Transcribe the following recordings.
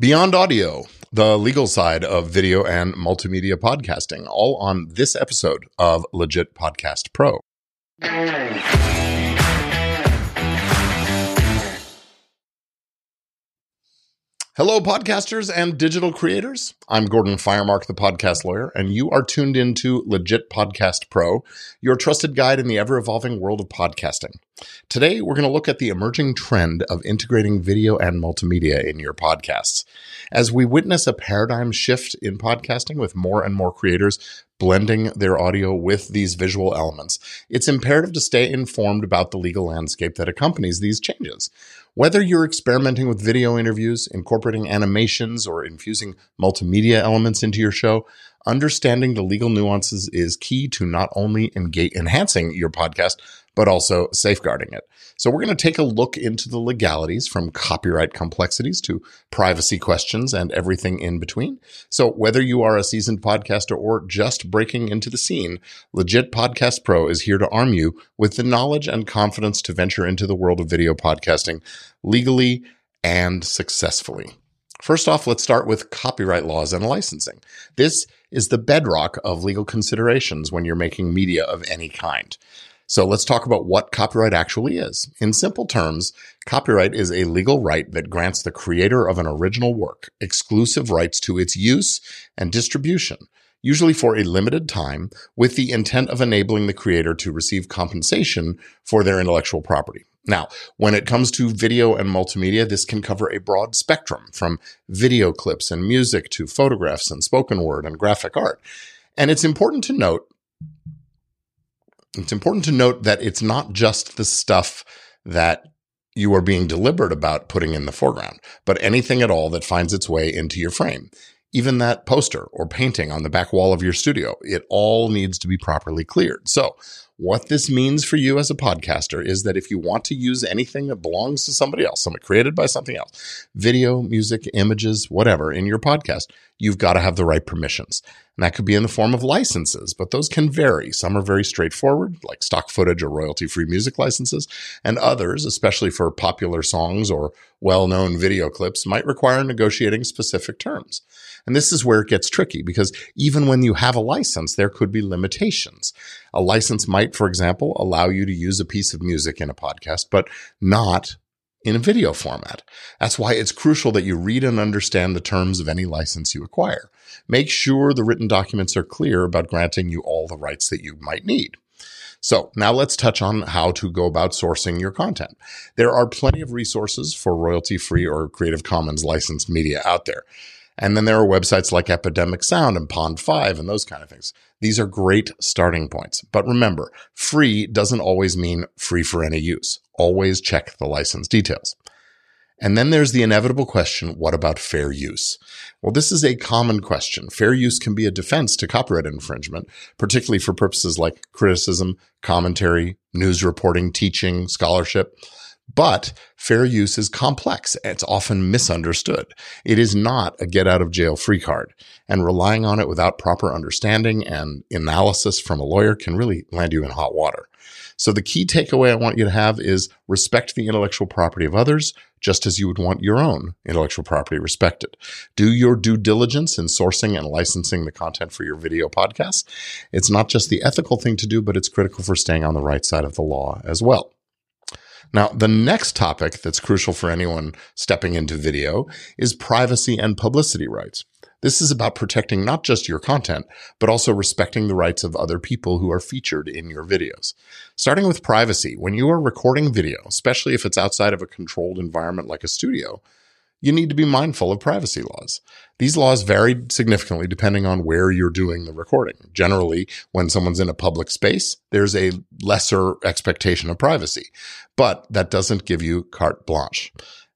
Beyond Audio, the legal side of video and multimedia podcasting, all on this episode of Legit Podcast Pro. Hello, podcasters and digital creators. I'm Gordon Firemark, the podcast lawyer, and you are tuned into Legit Podcast Pro, your trusted guide in the ever evolving world of podcasting. Today, we're going to look at the emerging trend of integrating video and multimedia in your podcasts. As we witness a paradigm shift in podcasting with more and more creators blending their audio with these visual elements, it's imperative to stay informed about the legal landscape that accompanies these changes. Whether you're experimenting with video interviews, incorporating animations, or infusing multimedia elements into your show, understanding the legal nuances is key to not only enhancing your podcast, but also safeguarding it. So we're going to take a look into the legalities from copyright complexities to privacy questions and everything in between. So whether you are a seasoned podcaster or just breaking into the scene, Legit Podcast Pro is here to arm you with the knowledge and confidence to venture into the world of video podcasting legally and successfully. First off, let's start with copyright laws and licensing. This is the bedrock of legal considerations when you're making media of any kind. So let's talk about what copyright actually is. In simple terms, copyright is a legal right that grants the creator of an original work exclusive rights to its use and distribution, usually for a limited time, with the intent of enabling the creator to receive compensation for their intellectual property. Now, when it comes to video and multimedia, this can cover a broad spectrum from video clips and music to photographs and spoken word and graphic art. And it's important to note it's important to note that it's not just the stuff that you are being deliberate about putting in the foreground, but anything at all that finds its way into your frame. Even that poster or painting on the back wall of your studio, it all needs to be properly cleared. So what this means for you as a podcaster is that if you want to use anything that belongs to somebody else, something created by something else, video, music, images, whatever in your podcast, you've got to have the right permissions. And that could be in the form of licenses, but those can vary. Some are very straightforward, like stock footage or royalty free music licenses, and others, especially for popular songs or well known video clips, might require negotiating specific terms. And this is where it gets tricky because even when you have a license, there could be limitations. A license might, for example, allow you to use a piece of music in a podcast, but not in a video format. That's why it's crucial that you read and understand the terms of any license you acquire. Make sure the written documents are clear about granting you all the rights that you might need. So now let's touch on how to go about sourcing your content. There are plenty of resources for royalty free or Creative Commons licensed media out there. And then there are websites like Epidemic Sound and Pond5 and those kind of things. These are great starting points. But remember, free doesn't always mean free for any use. Always check the license details. And then there's the inevitable question, what about fair use? Well, this is a common question. Fair use can be a defense to copyright infringement, particularly for purposes like criticism, commentary, news reporting, teaching, scholarship. But fair use is complex. It's often misunderstood. It is not a get out of jail free card and relying on it without proper understanding and analysis from a lawyer can really land you in hot water. So the key takeaway I want you to have is respect the intellectual property of others, just as you would want your own intellectual property respected. Do your due diligence in sourcing and licensing the content for your video podcast. It's not just the ethical thing to do, but it's critical for staying on the right side of the law as well. Now, the next topic that's crucial for anyone stepping into video is privacy and publicity rights. This is about protecting not just your content, but also respecting the rights of other people who are featured in your videos. Starting with privacy, when you are recording video, especially if it's outside of a controlled environment like a studio, you need to be mindful of privacy laws. These laws vary significantly depending on where you're doing the recording. Generally, when someone's in a public space, there's a lesser expectation of privacy, but that doesn't give you carte blanche.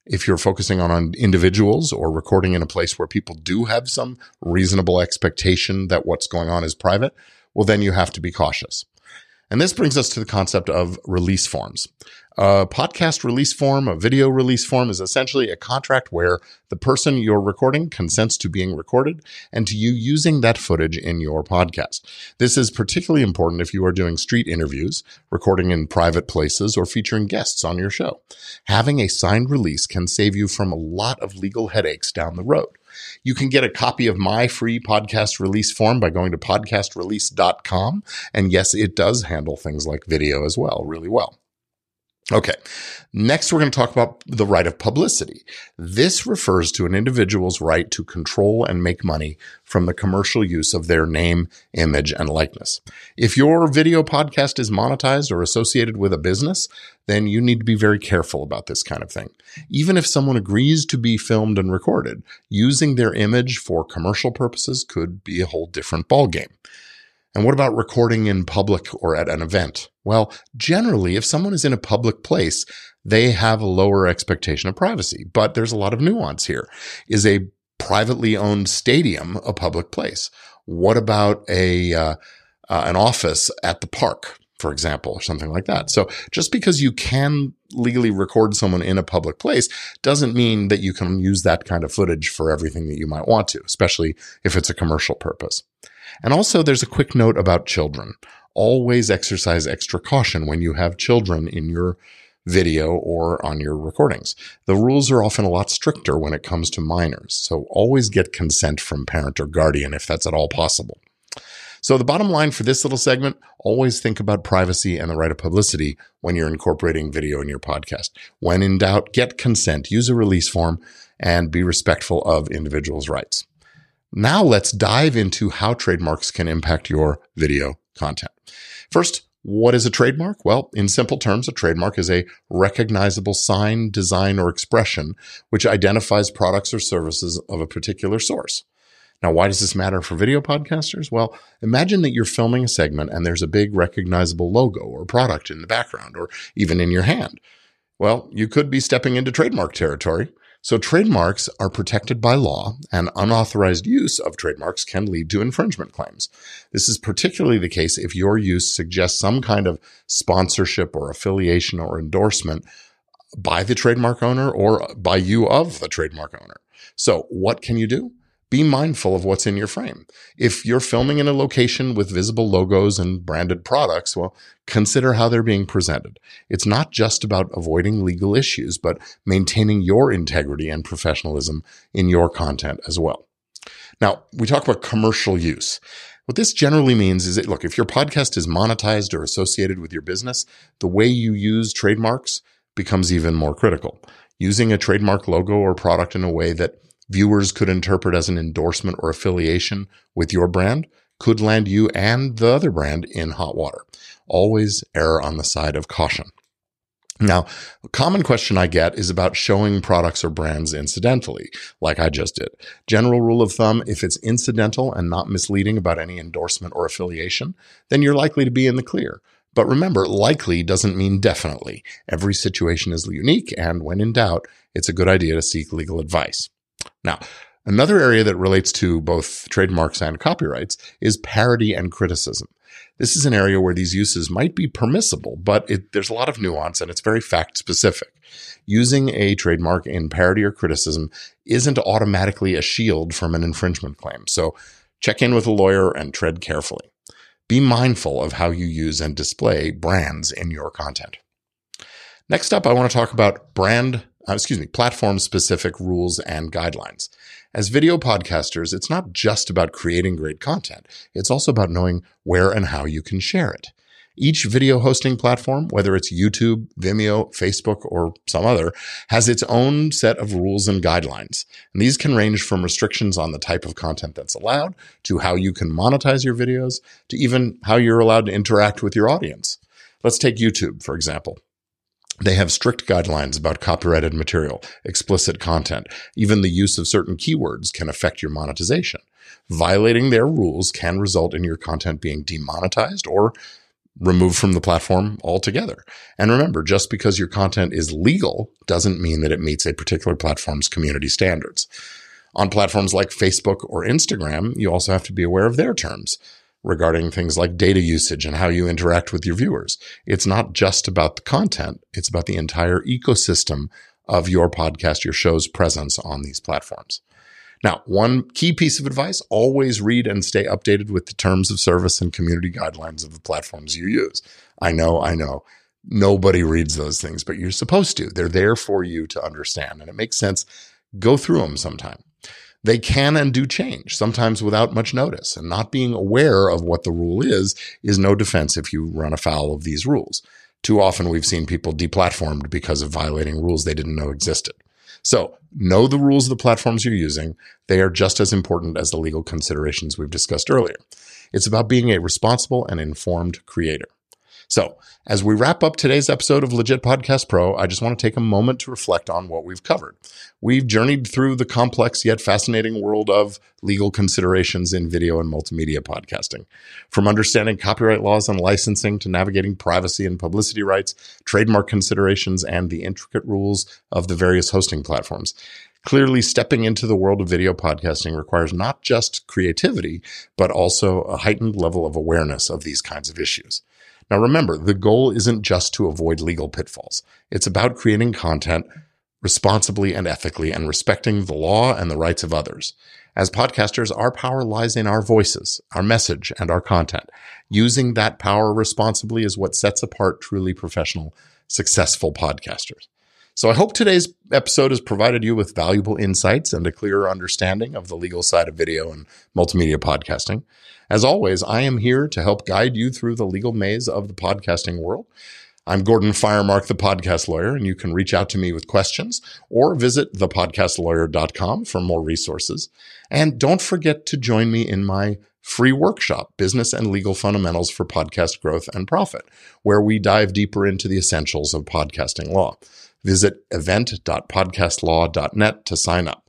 If you're focusing on, individuals or recording in a place where people do have some reasonable expectation that what's going on is private, well, then you have to be cautious. And this brings us to the concept of release forms. A podcast release form, a video release form is essentially a contract where the person you're recording consents to being recorded and to you using that footage in your podcast. This is particularly important if you are doing street interviews, recording in private places, or featuring guests on your show. Having a signed release can save you from a lot of legal headaches down the road. You can get a copy of my free podcast release form by going to podcastrelease.com. And yes, it does handle things like video as well, really well. Okay. Next, we're going to talk about the right of publicity. This refers to an individual's right to control and make money from the commercial use of their name, image, and likeness. If your video podcast is monetized or associated with a business, then you need to be very careful about this kind of thing. Even if someone agrees to be filmed and recorded, using their image for commercial purposes could be a whole different ballgame. And what about recording in public or at an event? Well, generally, if someone is in a public place, they have a lower expectation of privacy, but there's a lot of nuance here. Is a privately owned stadium a public place? What about a, uh, uh, an office at the park? for example, or something like that. So just because you can legally record someone in a public place doesn't mean that you can use that kind of footage for everything that you might want to, especially if it's a commercial purpose. And also there's a quick note about children. Always exercise extra caution when you have children in your video or on your recordings. The rules are often a lot stricter when it comes to minors. So always get consent from parent or guardian if that's at all possible. So the bottom line for this little segment, always think about privacy and the right of publicity when you're incorporating video in your podcast. When in doubt, get consent, use a release form, and be respectful of individuals' rights. Now let's dive into how trademarks can impact your video content. First, what is a trademark? Well, in simple terms, a trademark is a recognizable sign, design, or expression which identifies products or services of a particular source. Now, why does this matter for video podcasters? Well, imagine that you're filming a segment and there's a big recognizable logo or product in the background or even in your hand. Well, you could be stepping into trademark territory. So trademarks are protected by law and unauthorized use of trademarks can lead to infringement claims. This is particularly the case if your use suggests some kind of sponsorship or affiliation or endorsement by the trademark owner or by you of the trademark owner. So what can you do? Be mindful of what's in your frame. If you're filming in a location with visible logos and branded products, well, consider how they're being presented. It's not just about avoiding legal issues, but maintaining your integrity and professionalism in your content as well. Now, we talk about commercial use. What this generally means is that, look, if your podcast is monetized or associated with your business, the way you use trademarks becomes even more critical. Using a trademark logo or product in a way that viewers could interpret as an endorsement or affiliation with your brand could land you and the other brand in hot water. Always err on the side of caution. Now, a common question I get is about showing products or brands incidentally, like I just did. General rule of thumb, if it's incidental and not misleading about any endorsement or affiliation, then you're likely to be in the clear. But remember, likely doesn't mean definitely. Every situation is unique, and when in doubt, it's a good idea to seek legal advice. Now, another area that relates to both trademarks and copyrights is parody and criticism. This is an area where these uses might be permissible, but it, there's a lot of nuance and it's very fact specific. Using a trademark in parody or criticism isn't automatically a shield from an infringement claim. So check in with a lawyer and tread carefully. Be mindful of how you use and display brands in your content. Next up, I want to talk about brand uh, excuse me, platform specific rules and guidelines. As video podcasters, it's not just about creating great content. It's also about knowing where and how you can share it. Each video hosting platform, whether it's YouTube, Vimeo, Facebook, or some other, has its own set of rules and guidelines. And these can range from restrictions on the type of content that's allowed to how you can monetize your videos to even how you're allowed to interact with your audience. Let's take YouTube, for example. They have strict guidelines about copyrighted material, explicit content. Even the use of certain keywords can affect your monetization. Violating their rules can result in your content being demonetized or removed from the platform altogether. And remember, just because your content is legal doesn't mean that it meets a particular platform's community standards. On platforms like Facebook or Instagram, you also have to be aware of their terms. Regarding things like data usage and how you interact with your viewers. It's not just about the content. It's about the entire ecosystem of your podcast, your show's presence on these platforms. Now, one key piece of advice, always read and stay updated with the terms of service and community guidelines of the platforms you use. I know, I know. Nobody reads those things, but you're supposed to. They're there for you to understand. And it makes sense. Go through them sometime. They can and do change, sometimes without much notice. And not being aware of what the rule is, is no defense if you run afoul of these rules. Too often we've seen people deplatformed because of violating rules they didn't know existed. So know the rules of the platforms you're using. They are just as important as the legal considerations we've discussed earlier. It's about being a responsible and informed creator. So, as we wrap up today's episode of Legit Podcast Pro, I just want to take a moment to reflect on what we've covered. We've journeyed through the complex yet fascinating world of legal considerations in video and multimedia podcasting. From understanding copyright laws and licensing to navigating privacy and publicity rights, trademark considerations, and the intricate rules of the various hosting platforms. Clearly, stepping into the world of video podcasting requires not just creativity, but also a heightened level of awareness of these kinds of issues. Now remember, the goal isn't just to avoid legal pitfalls. It's about creating content responsibly and ethically and respecting the law and the rights of others. As podcasters, our power lies in our voices, our message, and our content. Using that power responsibly is what sets apart truly professional, successful podcasters. So I hope today's episode has provided you with valuable insights and a clearer understanding of the legal side of video and multimedia podcasting. As always, I am here to help guide you through the legal maze of the podcasting world. I'm Gordon Firemark, the podcast lawyer, and you can reach out to me with questions or visit thepodcastlawyer.com for more resources. And don't forget to join me in my free workshop, Business and Legal Fundamentals for Podcast Growth and Profit, where we dive deeper into the essentials of podcasting law. Visit event.podcastlaw.net to sign up.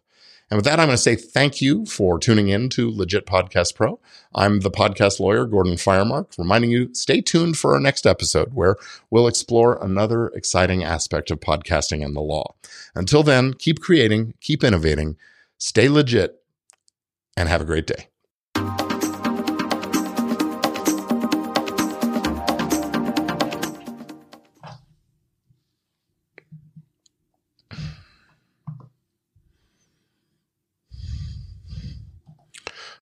And with that, I'm going to say thank you for tuning in to Legit Podcast Pro. I'm the podcast lawyer, Gordon Firemark, reminding you stay tuned for our next episode where we'll explore another exciting aspect of podcasting and the law. Until then, keep creating, keep innovating, stay legit, and have a great day.